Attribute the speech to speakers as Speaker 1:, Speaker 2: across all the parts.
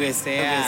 Speaker 1: August. Yeah.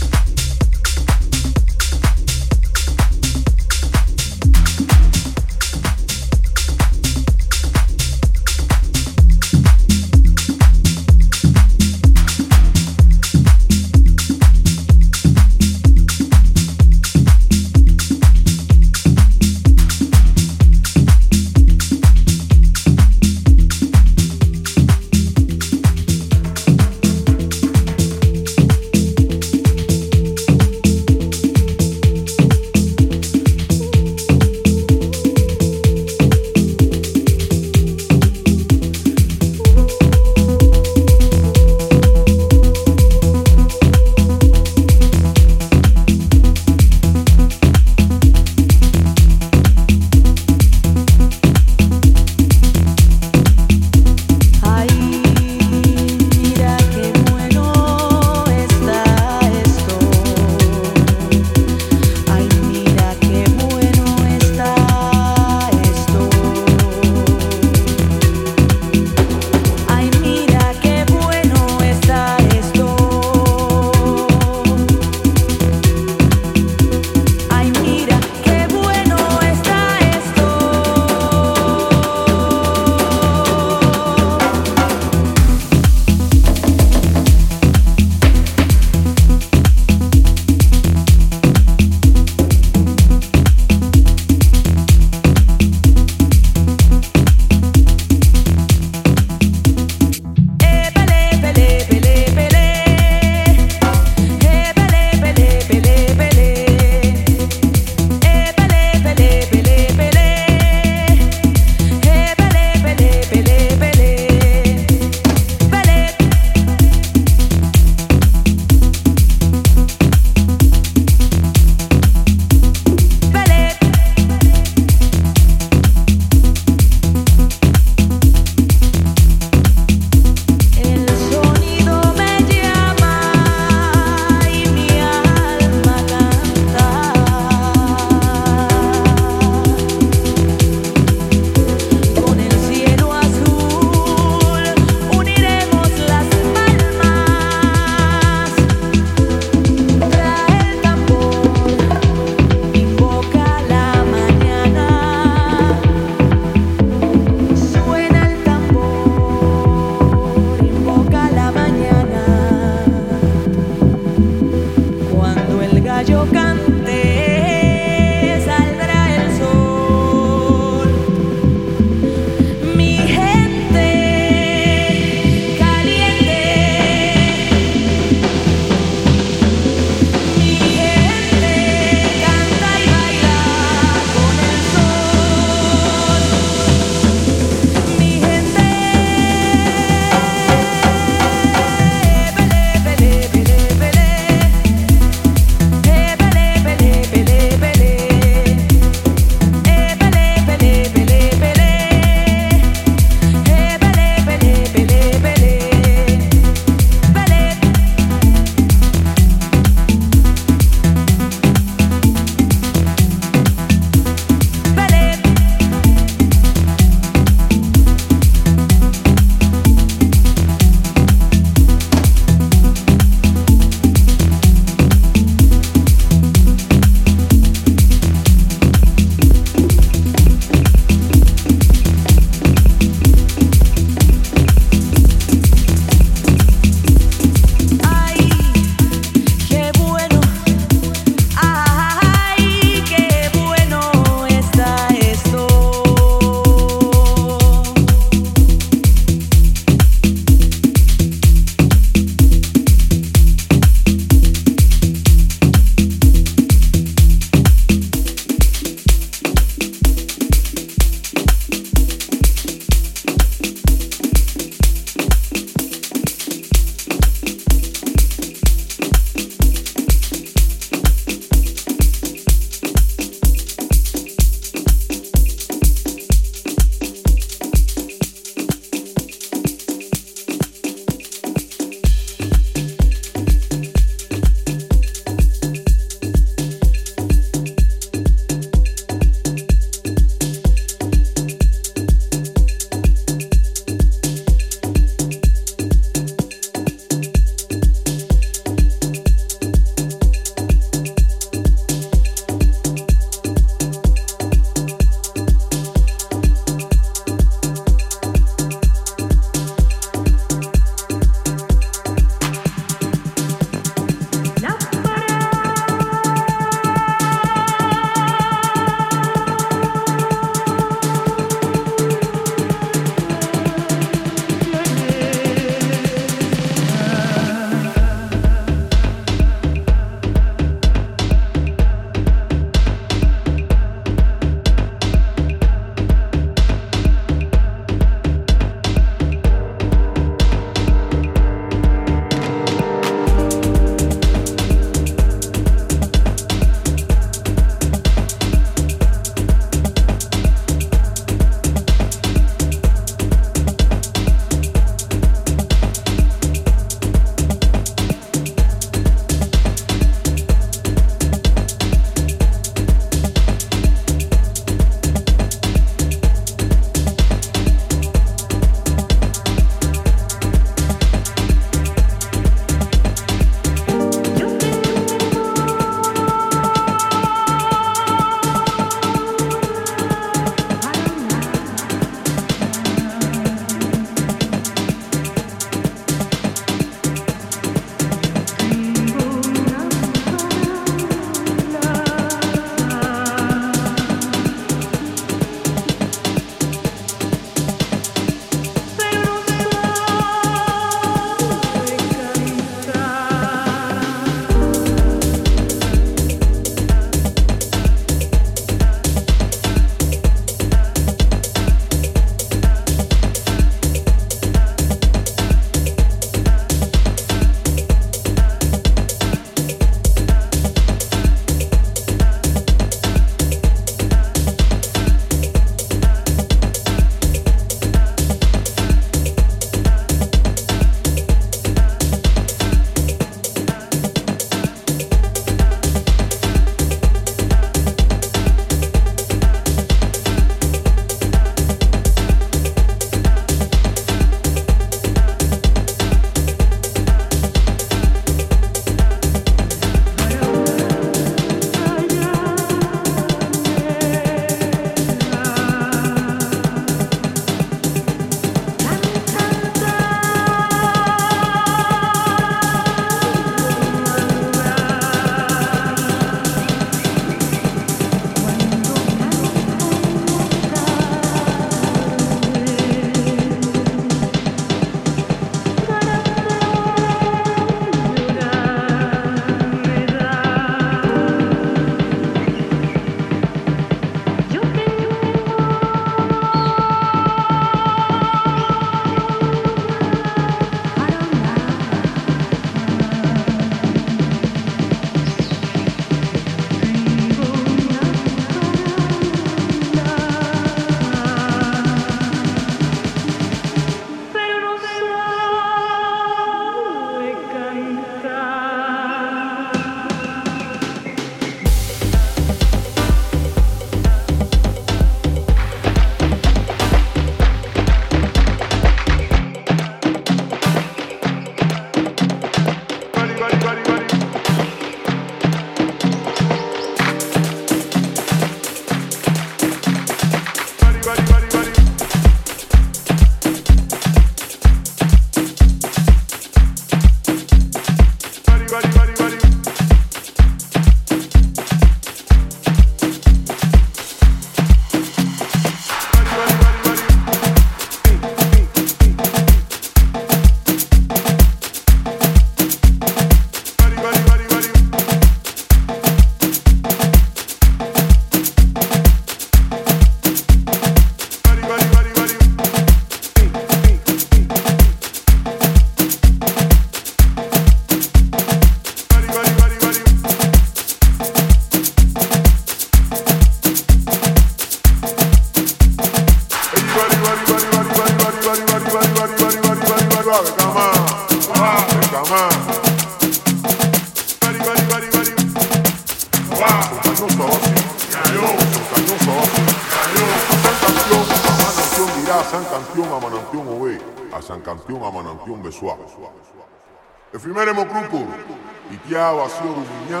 Speaker 1: wasị oruru ya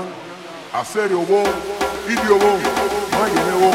Speaker 1: aseri owo idi owo manyemewo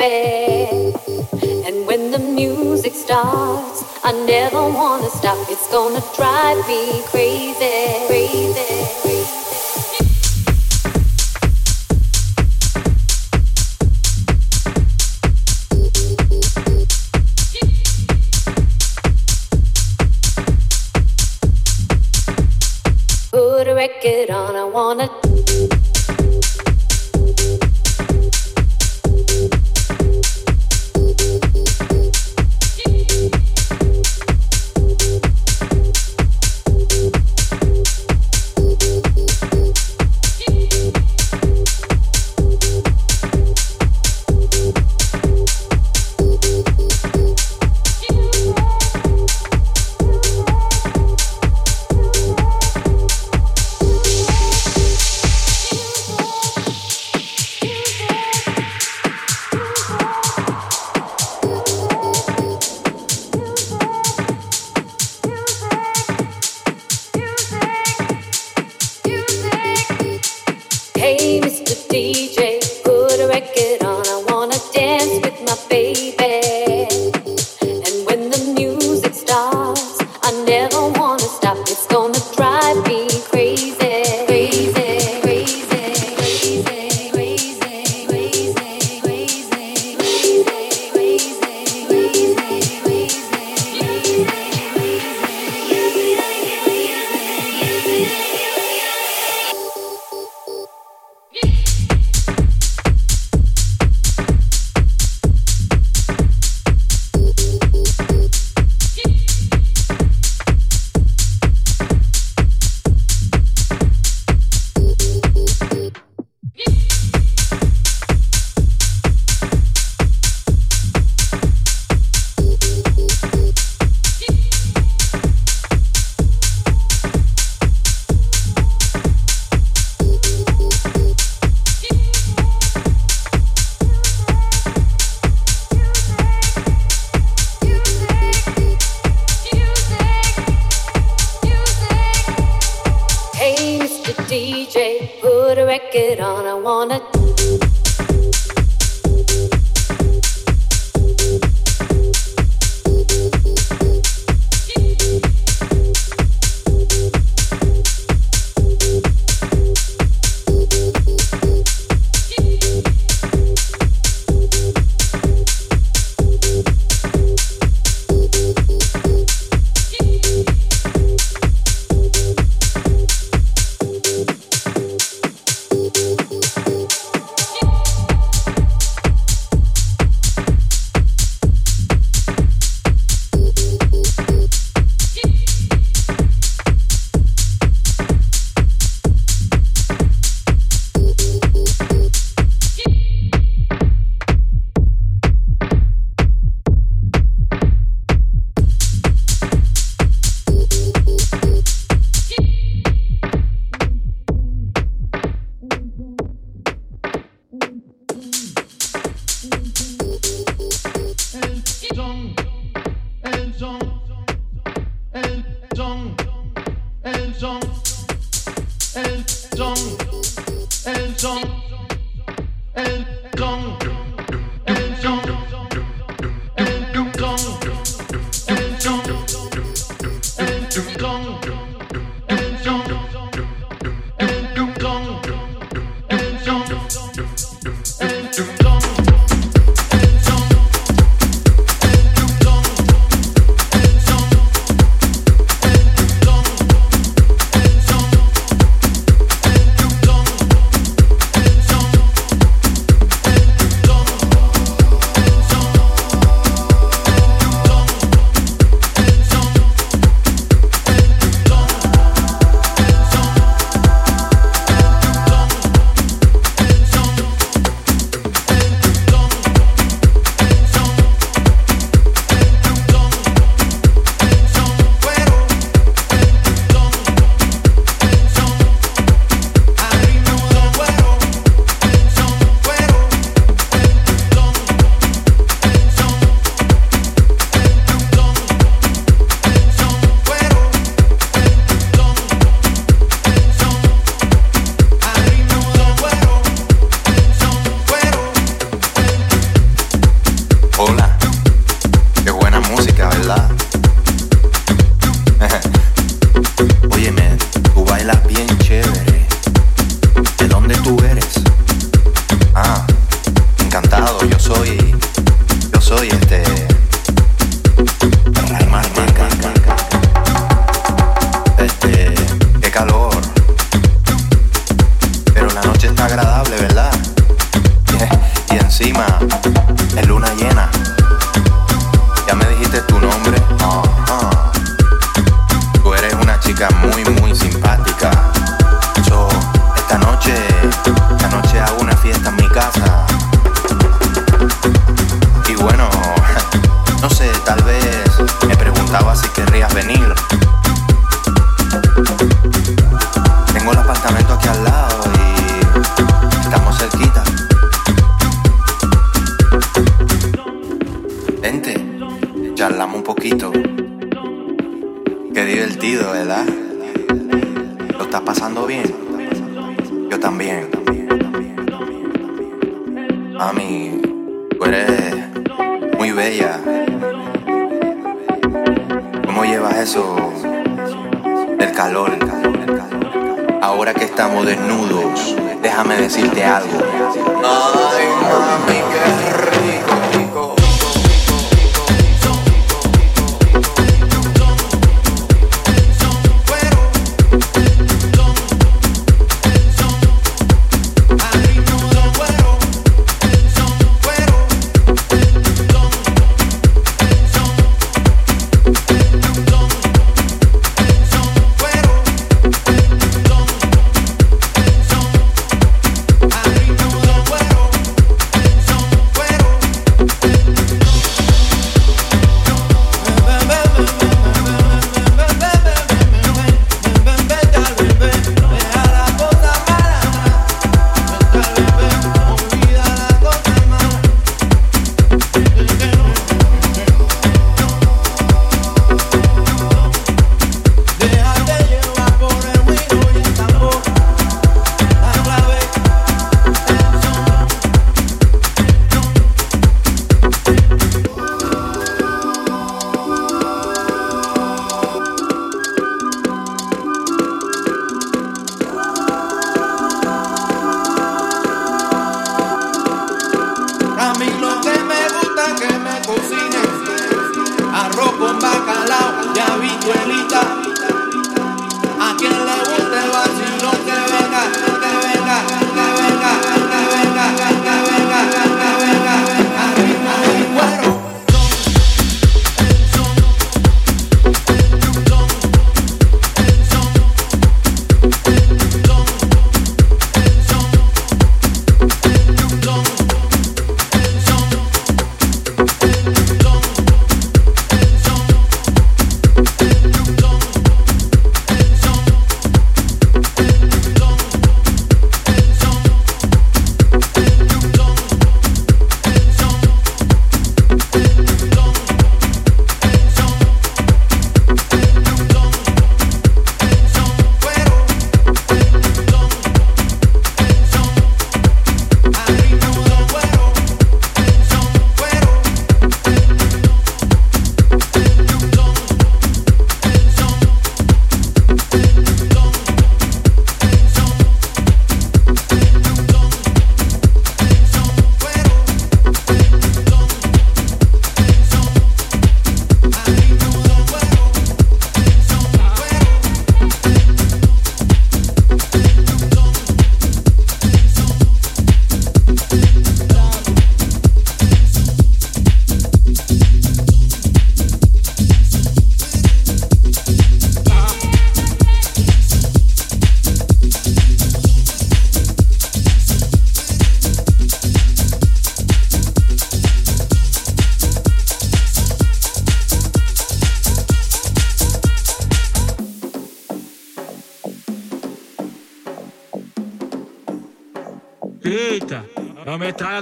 Speaker 1: And when the music
Speaker 2: starts, I never wanna
Speaker 3: stop. It's gonna drive me crazy, crazy. bien
Speaker 4: chévere.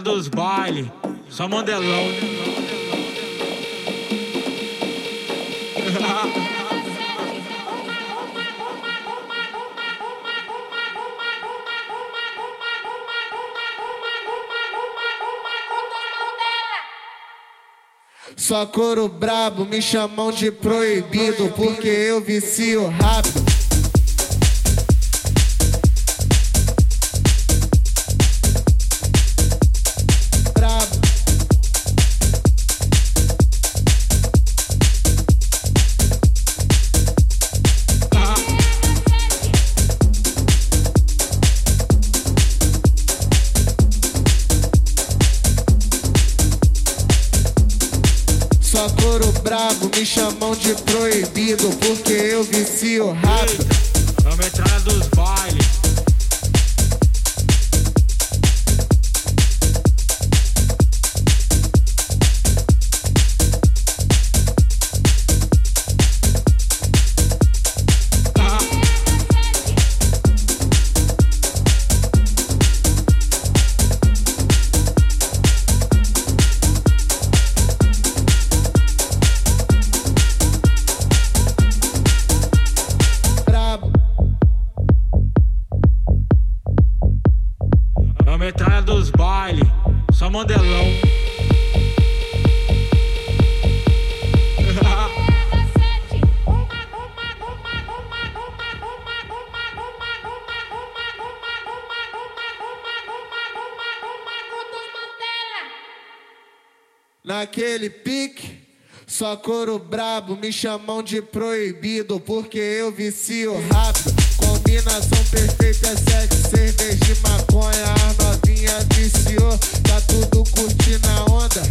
Speaker 4: dos baile, só mandelão. Né?
Speaker 5: Só couro brabo, me chamam de proibido, porque eu vicio rápido. só couro brabo, me chamam de proibido, porque eu vicio rápido.
Speaker 6: Vamos entrar
Speaker 7: nos bailes. Só couro brabo, me chamam de proibido, porque eu vicio rápido. Combinação perfeita, é sexo, cerveja e maconha. A novinha viciou, tá tudo curtindo a onda.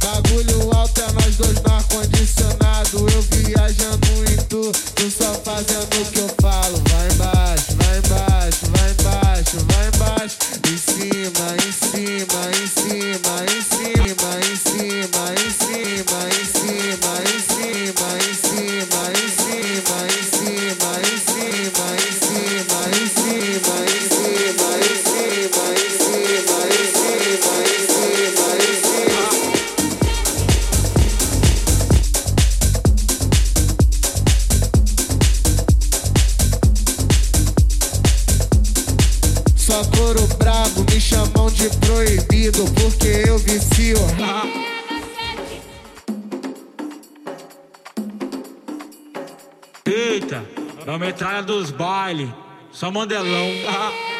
Speaker 7: Bagulho alto é nós dois no ar-condicionado. Eu viajando em tu, tu só fazendo o que eu falo. Vai embaixo, vai embaixo, vai embaixo, vai embaixo. Em cima, em cima, em cima, em Couro brabo, me chamam de proibido porque eu vicio.
Speaker 6: Eita, é metralha dos baile, só modelão.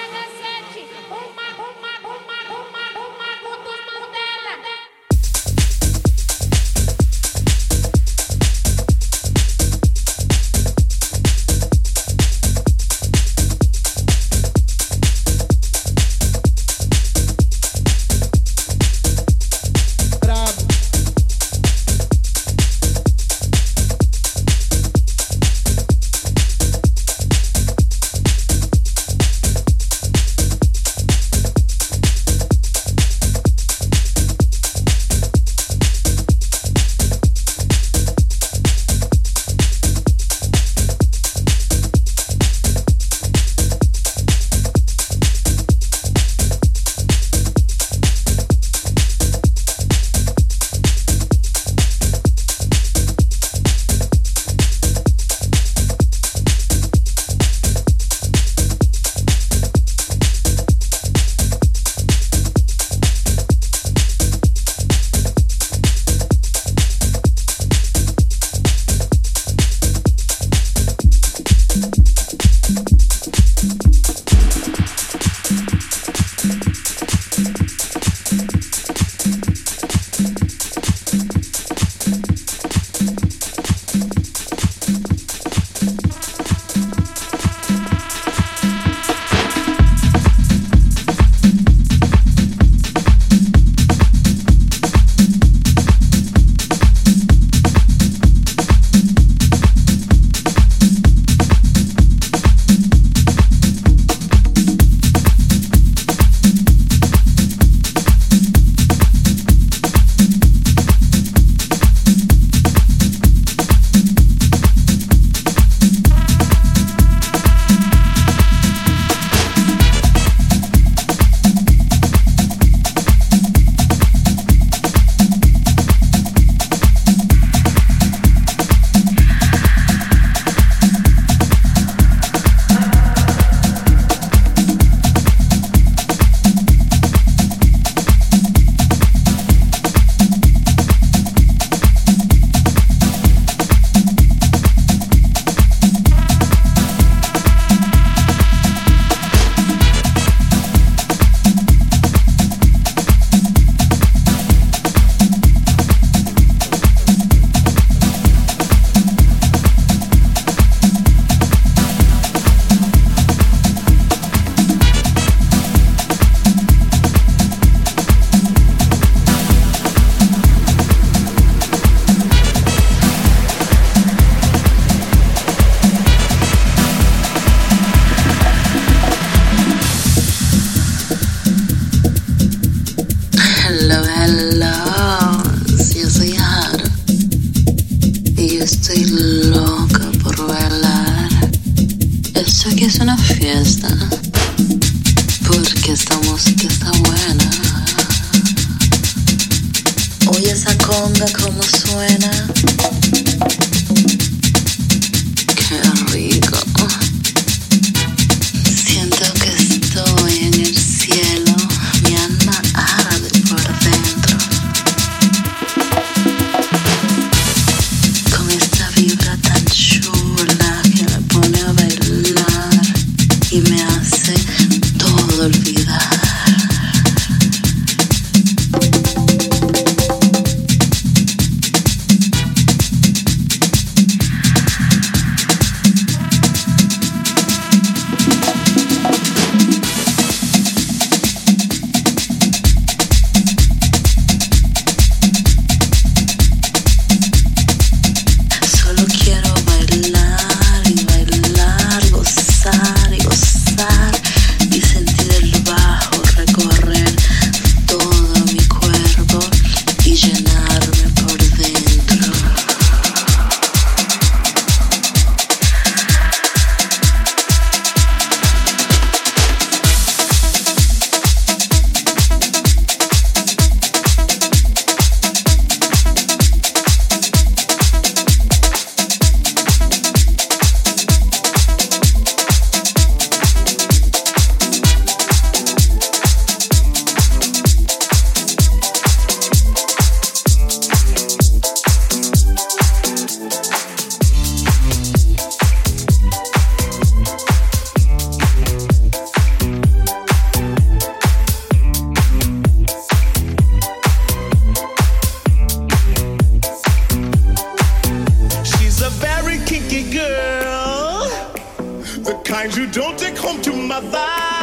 Speaker 8: you don't take home to mother,